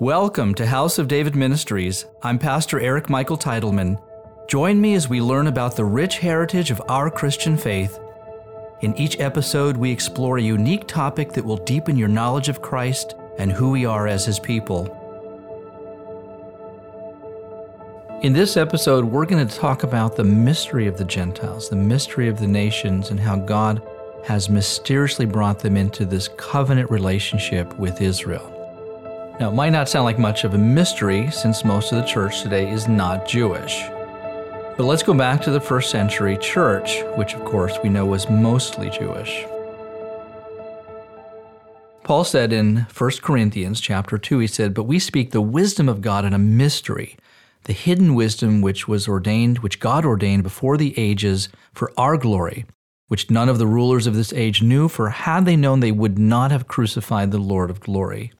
Welcome to House of David Ministries. I'm Pastor Eric Michael Titleman. Join me as we learn about the rich heritage of our Christian faith. In each episode, we explore a unique topic that will deepen your knowledge of Christ and who we are as His people. In this episode, we're going to talk about the mystery of the Gentiles, the mystery of the nations, and how God has mysteriously brought them into this covenant relationship with Israel. Now, it might not sound like much of a mystery since most of the church today is not Jewish. But let's go back to the first century church, which of course we know was mostly Jewish. Paul said in 1 Corinthians chapter 2 he said, "But we speak the wisdom of God in a mystery, the hidden wisdom which was ordained, which God ordained before the ages for our glory, which none of the rulers of this age knew, for had they known they would not have crucified the Lord of glory."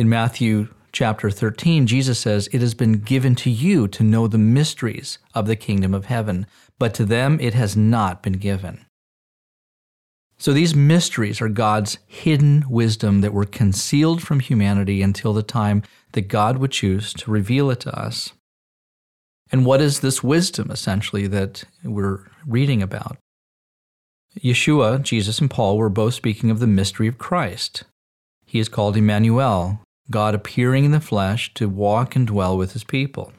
In Matthew chapter 13, Jesus says, It has been given to you to know the mysteries of the kingdom of heaven, but to them it has not been given. So these mysteries are God's hidden wisdom that were concealed from humanity until the time that God would choose to reveal it to us. And what is this wisdom, essentially, that we're reading about? Yeshua, Jesus, and Paul were both speaking of the mystery of Christ. He is called Emmanuel, God appearing in the flesh to walk and dwell with his people.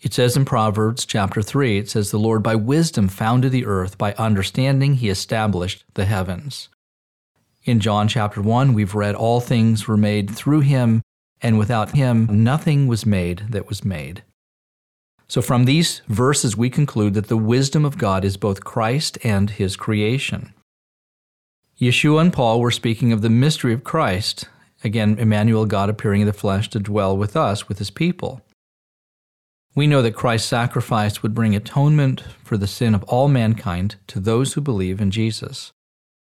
It says in Proverbs chapter 3, it says, The Lord by wisdom founded the earth, by understanding he established the heavens. In John chapter 1, we've read, All things were made through him, and without him nothing was made that was made. So from these verses, we conclude that the wisdom of God is both Christ and his creation. Yeshua and Paul were speaking of the mystery of Christ, Again, Emmanuel, God appearing in the flesh to dwell with us, with his people. We know that Christ's sacrifice would bring atonement for the sin of all mankind to those who believe in Jesus.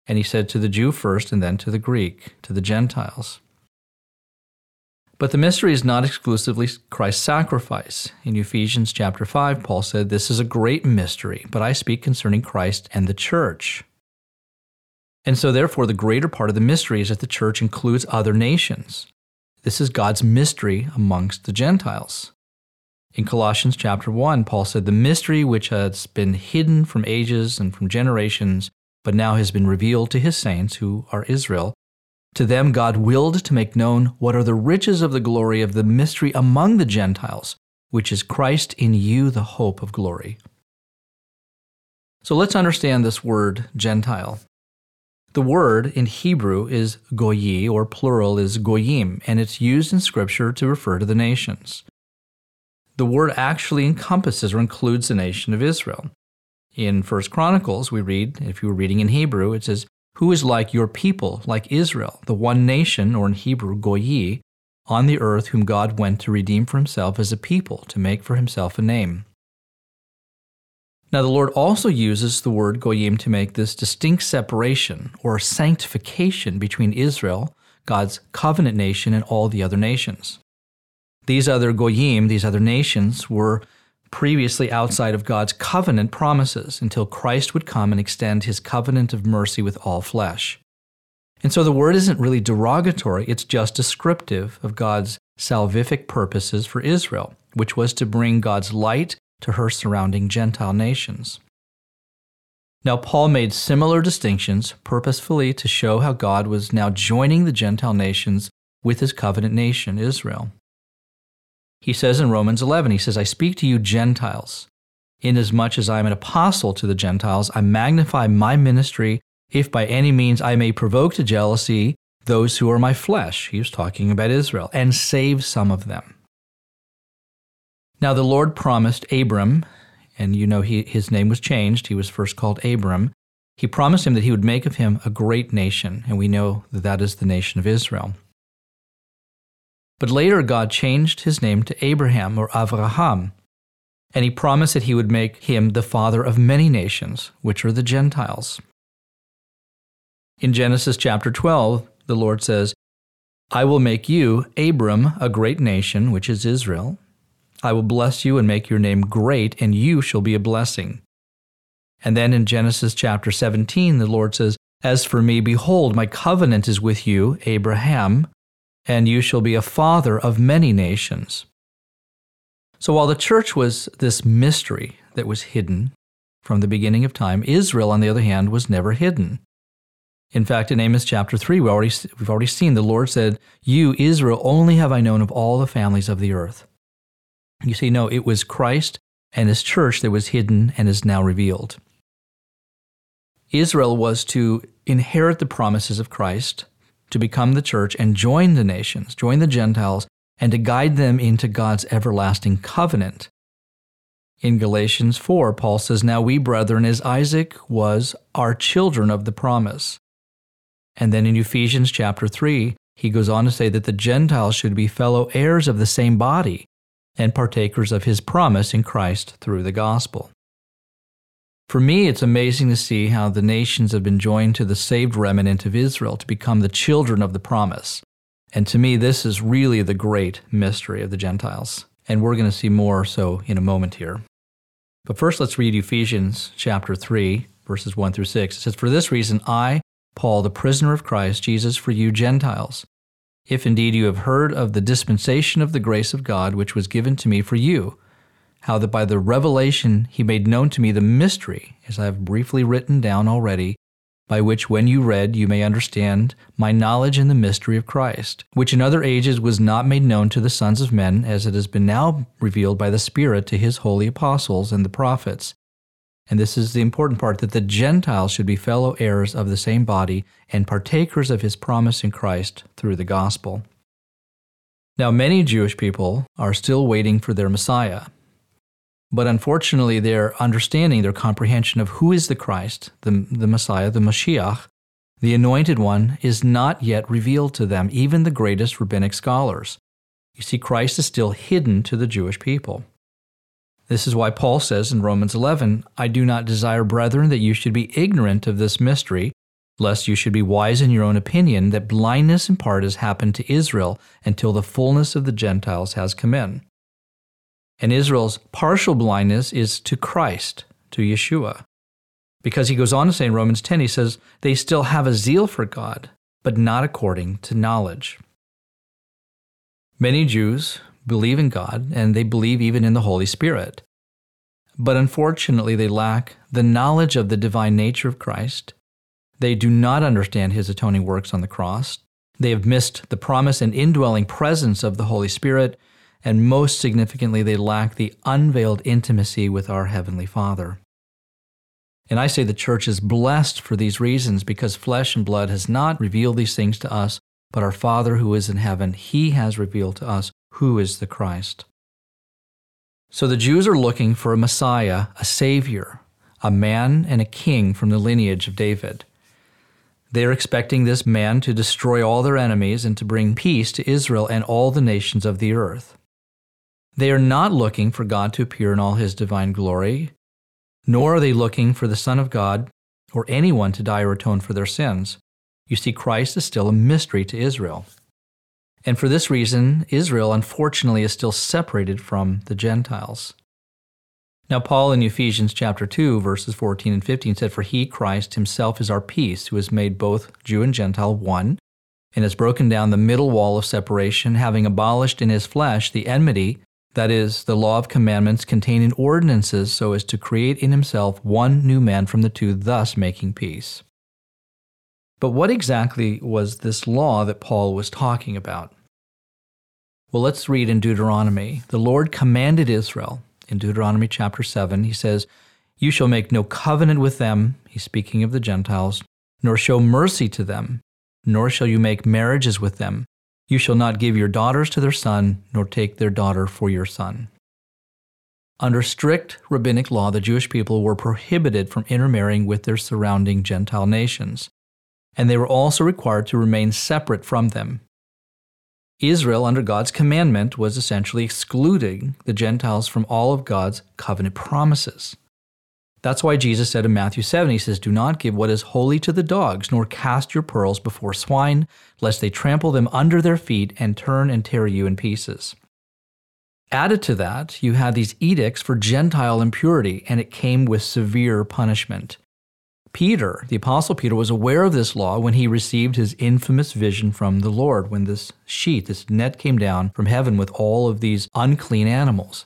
And he said to the Jew first and then to the Greek, to the Gentiles. But the mystery is not exclusively Christ's sacrifice. In Ephesians chapter 5, Paul said, This is a great mystery, but I speak concerning Christ and the church. And so, therefore, the greater part of the mystery is that the church includes other nations. This is God's mystery amongst the Gentiles. In Colossians chapter 1, Paul said, The mystery which has been hidden from ages and from generations, but now has been revealed to his saints, who are Israel. To them God willed to make known what are the riches of the glory of the mystery among the Gentiles, which is Christ in you, the hope of glory. So let's understand this word Gentile. The word in Hebrew is goyi, or plural is goyim, and it's used in Scripture to refer to the nations. The word actually encompasses or includes the nation of Israel. In First Chronicles, we read, if you were reading in Hebrew, it says, Who is like your people, like Israel, the one nation, or in Hebrew, goyi, on the earth whom God went to redeem for himself as a people, to make for himself a name? Now, the Lord also uses the word goyim to make this distinct separation or sanctification between Israel, God's covenant nation, and all the other nations. These other goyim, these other nations, were previously outside of God's covenant promises until Christ would come and extend his covenant of mercy with all flesh. And so the word isn't really derogatory, it's just descriptive of God's salvific purposes for Israel, which was to bring God's light to her surrounding Gentile nations. Now, Paul made similar distinctions purposefully to show how God was now joining the Gentile nations with his covenant nation, Israel. He says in Romans 11, he says, I speak to you Gentiles. Inasmuch as I am an apostle to the Gentiles, I magnify my ministry, if by any means I may provoke to jealousy those who are my flesh. He was talking about Israel, and save some of them. Now the Lord promised Abram, and you know he, his name was changed. He was first called Abram. He promised him that he would make of him a great nation, and we know that that is the nation of Israel. But later, God changed his name to Abraham or Avraham, and he promised that he would make him the father of many nations, which are the Gentiles. In Genesis chapter 12, the Lord says, I will make you, Abram, a great nation, which is Israel, I will bless you and make your name great, and you shall be a blessing. And then in Genesis chapter 17, the Lord says, As for me, behold, my covenant is with you, Abraham, and you shall be a father of many nations. So while the church was this mystery that was hidden from the beginning of time, Israel, on the other hand, was never hidden. In fact, in Amos chapter 3, we already, we've already seen the Lord said, You, Israel, only have I known of all the families of the earth. You see, no, it was Christ and his church that was hidden and is now revealed. Israel was to inherit the promises of Christ, to become the church and join the nations, join the Gentiles, and to guide them into God's everlasting covenant. In Galatians 4, Paul says, Now we, brethren, as Isaac was, are children of the promise. And then in Ephesians chapter 3, he goes on to say that the Gentiles should be fellow heirs of the same body and partakers of his promise in Christ through the gospel. For me, it's amazing to see how the nations have been joined to the saved remnant of Israel to become the children of the promise. And to me, this is really the great mystery of the Gentiles. And we're going to see more so in a moment here. But first, let's read Ephesians chapter 3, verses 1 through 6. It says, For this reason, I, Paul, the prisoner of Christ Jesus, for you Gentiles, if indeed you have heard of the dispensation of the grace of God which was given to me for you, how that by the revelation he made known to me the mystery, as I have briefly written down already, by which when you read you may understand my knowledge in the mystery of Christ, which in other ages was not made known to the sons of men, as it has been now revealed by the Spirit to his holy apostles and the prophets. And this is the important part that the Gentiles should be fellow heirs of the same body and partakers of his promise in Christ through the gospel. Now, many Jewish people are still waiting for their Messiah. But unfortunately, their understanding, their comprehension of who is the Christ, the, the Messiah, the Mashiach, the Anointed One, is not yet revealed to them, even the greatest rabbinic scholars. You see, Christ is still hidden to the Jewish people. This is why Paul says in Romans 11, I do not desire, brethren, that you should be ignorant of this mystery, lest you should be wise in your own opinion, that blindness in part has happened to Israel until the fullness of the Gentiles has come in. And Israel's partial blindness is to Christ, to Yeshua. Because he goes on to say in Romans 10, he says, they still have a zeal for God, but not according to knowledge. Many Jews believe in God and they believe even in the Holy Spirit. But unfortunately, they lack the knowledge of the divine nature of Christ. They do not understand his atoning works on the cross. They have missed the promise and indwelling presence of the Holy Spirit and most significantly, they lack the unveiled intimacy with our Heavenly Father. And I say the church is blessed for these reasons because flesh and blood has not revealed these things to us, but our Father who is in heaven, He has revealed to us who is the Christ. So the Jews are looking for a Messiah, a Savior, a man and a king from the lineage of David. They are expecting this man to destroy all their enemies and to bring peace to Israel and all the nations of the earth. They are not looking for God to appear in all his divine glory, nor are they looking for the Son of God or anyone to die or atone for their sins. You see, Christ is still a mystery to Israel. And for this reason, Israel unfortunately is still separated from the Gentiles. Now, Paul in Ephesians chapter 2, verses 14 and 15 said, For he, Christ, himself is our peace, who has made both Jew and Gentile one, and has broken down the middle wall of separation, having abolished in his flesh the enmity that is, the law of commandments contained in ordinances, so as to create in himself one new man from the two, thus making peace. But what exactly was this law that Paul was talking about? Well, let's read in Deuteronomy. The Lord commanded Israel in Deuteronomy chapter 7. He says, You shall make no covenant with them, he's speaking of the Gentiles, nor show mercy to them, nor shall you make marriages with them you shall not give your daughters to their son, nor take their daughter for your son. Under strict rabbinic law, the Jewish people were prohibited from intermarrying with their surrounding Gentile nations, and they were also required to remain separate from them. Israel, under God's commandment, was essentially excluding the Gentiles from all of God's covenant promises. That's why Jesus said in Matthew 7, He says, Do not give what is holy to the dogs, nor cast your pearls before swine, lest they trample them under their feet and turn and tear you in pieces. Added to that, you had these edicts for Gentile impurity, and it came with severe punishment. Peter, the Apostle Peter, was aware of this law when he received his infamous vision from the Lord, when this sheet, this net came down from heaven with all of these unclean animals.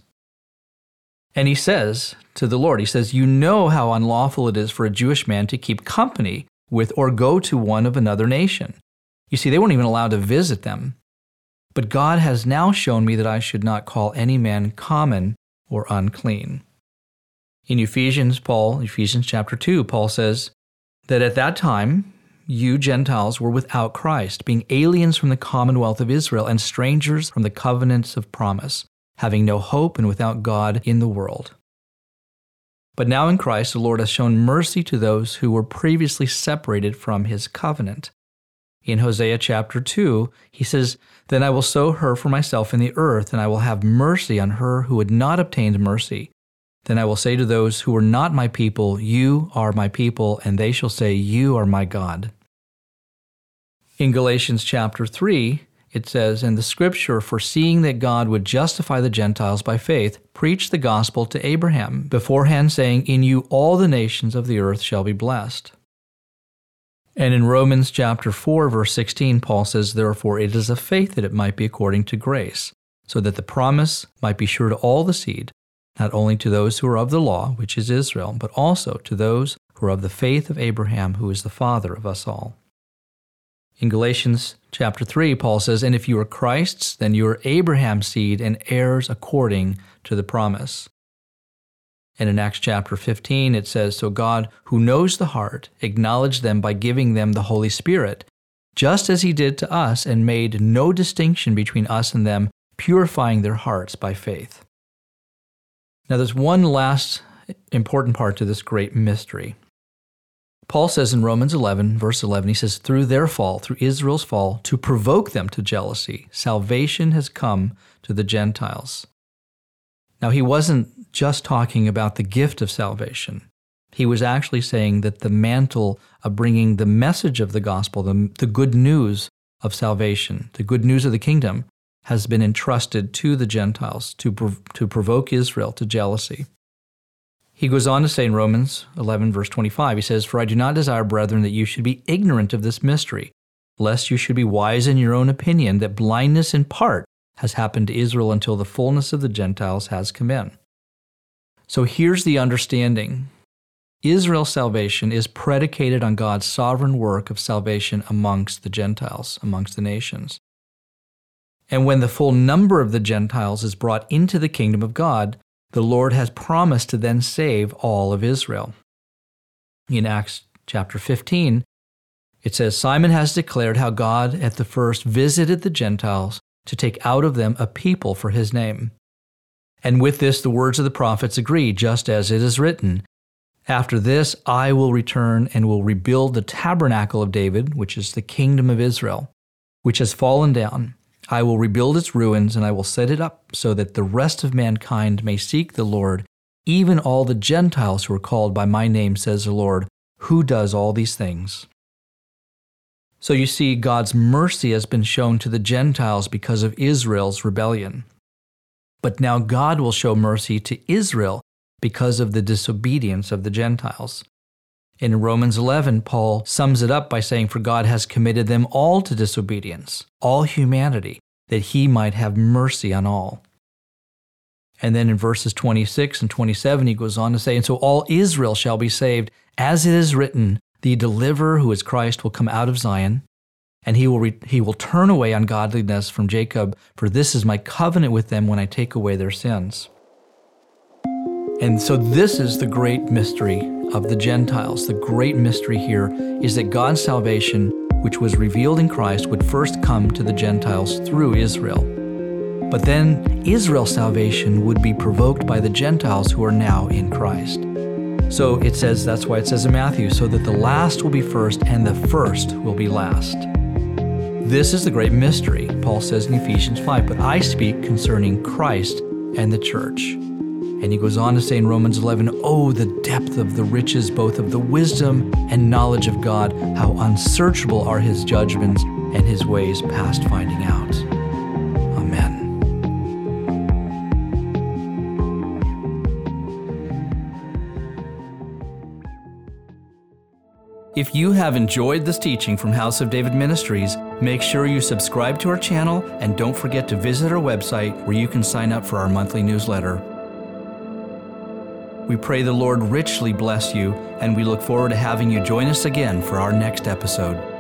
And he says to the Lord, He says, You know how unlawful it is for a Jewish man to keep company with or go to one of another nation. You see, they weren't even allowed to visit them. But God has now shown me that I should not call any man common or unclean. In Ephesians, Paul, Ephesians chapter 2, Paul says that at that time, you Gentiles were without Christ, being aliens from the commonwealth of Israel and strangers from the covenants of promise, having no hope and without God in the world. But now in Christ, the Lord has shown mercy to those who were previously separated from his covenant. In Hosea chapter 2, he says, Then I will sow her for myself in the earth, and I will have mercy on her who had not obtained mercy then I will say to those who are not my people, You are my people, and they shall say, You are my God. In Galatians chapter 3, it says, And the scripture, foreseeing that God would justify the Gentiles by faith, preached the gospel to Abraham, beforehand saying, In you all the nations of the earth shall be blessed. And in Romans chapter 4, verse 16, Paul says, Therefore it is of faith that it might be according to grace, so that the promise might be sure to all the seed not only to those who are of the law, which is Israel, but also to those who are of the faith of Abraham, who is the father of us all. In Galatians chapter 3, Paul says, And if you are Christ's, then you are Abraham's seed and heirs according to the promise. And in Acts chapter 15, it says, So God, who knows the heart, acknowledged them by giving them the Holy Spirit, just as he did to us, and made no distinction between us and them, purifying their hearts by faith. Now, there's one last important part to this great mystery. Paul says in Romans 11, verse 11, he says, Through their fall, through Israel's fall, to provoke them to jealousy, salvation has come to the Gentiles. Now, he wasn't just talking about the gift of salvation. He was actually saying that the mantle of bringing the message of the gospel, the, the good news of salvation, the good news of the kingdom, has been entrusted to the Gentiles to, prov- to provoke Israel to jealousy. He goes on to say in Romans 11, verse 25, he says, For I do not desire, brethren, that you should be ignorant of this mystery, lest you should be wise in your own opinion, that blindness in part has happened to Israel until the fullness of the Gentiles has come in. So here's the understanding Israel's salvation is predicated on God's sovereign work of salvation amongst the Gentiles, amongst the nations. And when the full number of the Gentiles is brought into the kingdom of God, the Lord has promised to then save all of Israel. In Acts chapter 15, it says Simon has declared how God at the first visited the Gentiles to take out of them a people for his name. And with this, the words of the prophets agree, just as it is written After this, I will return and will rebuild the tabernacle of David, which is the kingdom of Israel, which has fallen down I will rebuild its ruins, and I will set it up so that the rest of mankind may seek the Lord, even all the Gentiles who are called by my name, says the Lord, who does all these things. So you see, God's mercy has been shown to the Gentiles because of Israel's rebellion. But now God will show mercy to Israel because of the disobedience of the Gentiles. In Romans 11, Paul sums it up by saying, For God has committed them all to disobedience, all humanity, that he might have mercy on all. And then in verses 26 and 27, he goes on to say, And so all Israel shall be saved, as it is written, The deliverer who is Christ will come out of Zion, and he will, re- he will turn away ungodliness from Jacob, for this is my covenant with them when I take away their sins. And so, this is the great mystery of the Gentiles. The great mystery here is that God's salvation, which was revealed in Christ, would first come to the Gentiles through Israel. But then Israel's salvation would be provoked by the Gentiles who are now in Christ. So it says, that's why it says in Matthew, so that the last will be first and the first will be last. This is the great mystery, Paul says in Ephesians 5, but I speak concerning Christ and the church. And he goes on to say in Romans 11, Oh, the depth of the riches both of the wisdom and knowledge of God, how unsearchable are his judgments and his ways past finding out. Amen. If you have enjoyed this teaching from House of David Ministries, make sure you subscribe to our channel and don't forget to visit our website where you can sign up for our monthly newsletter. We pray the Lord richly bless you, and we look forward to having you join us again for our next episode.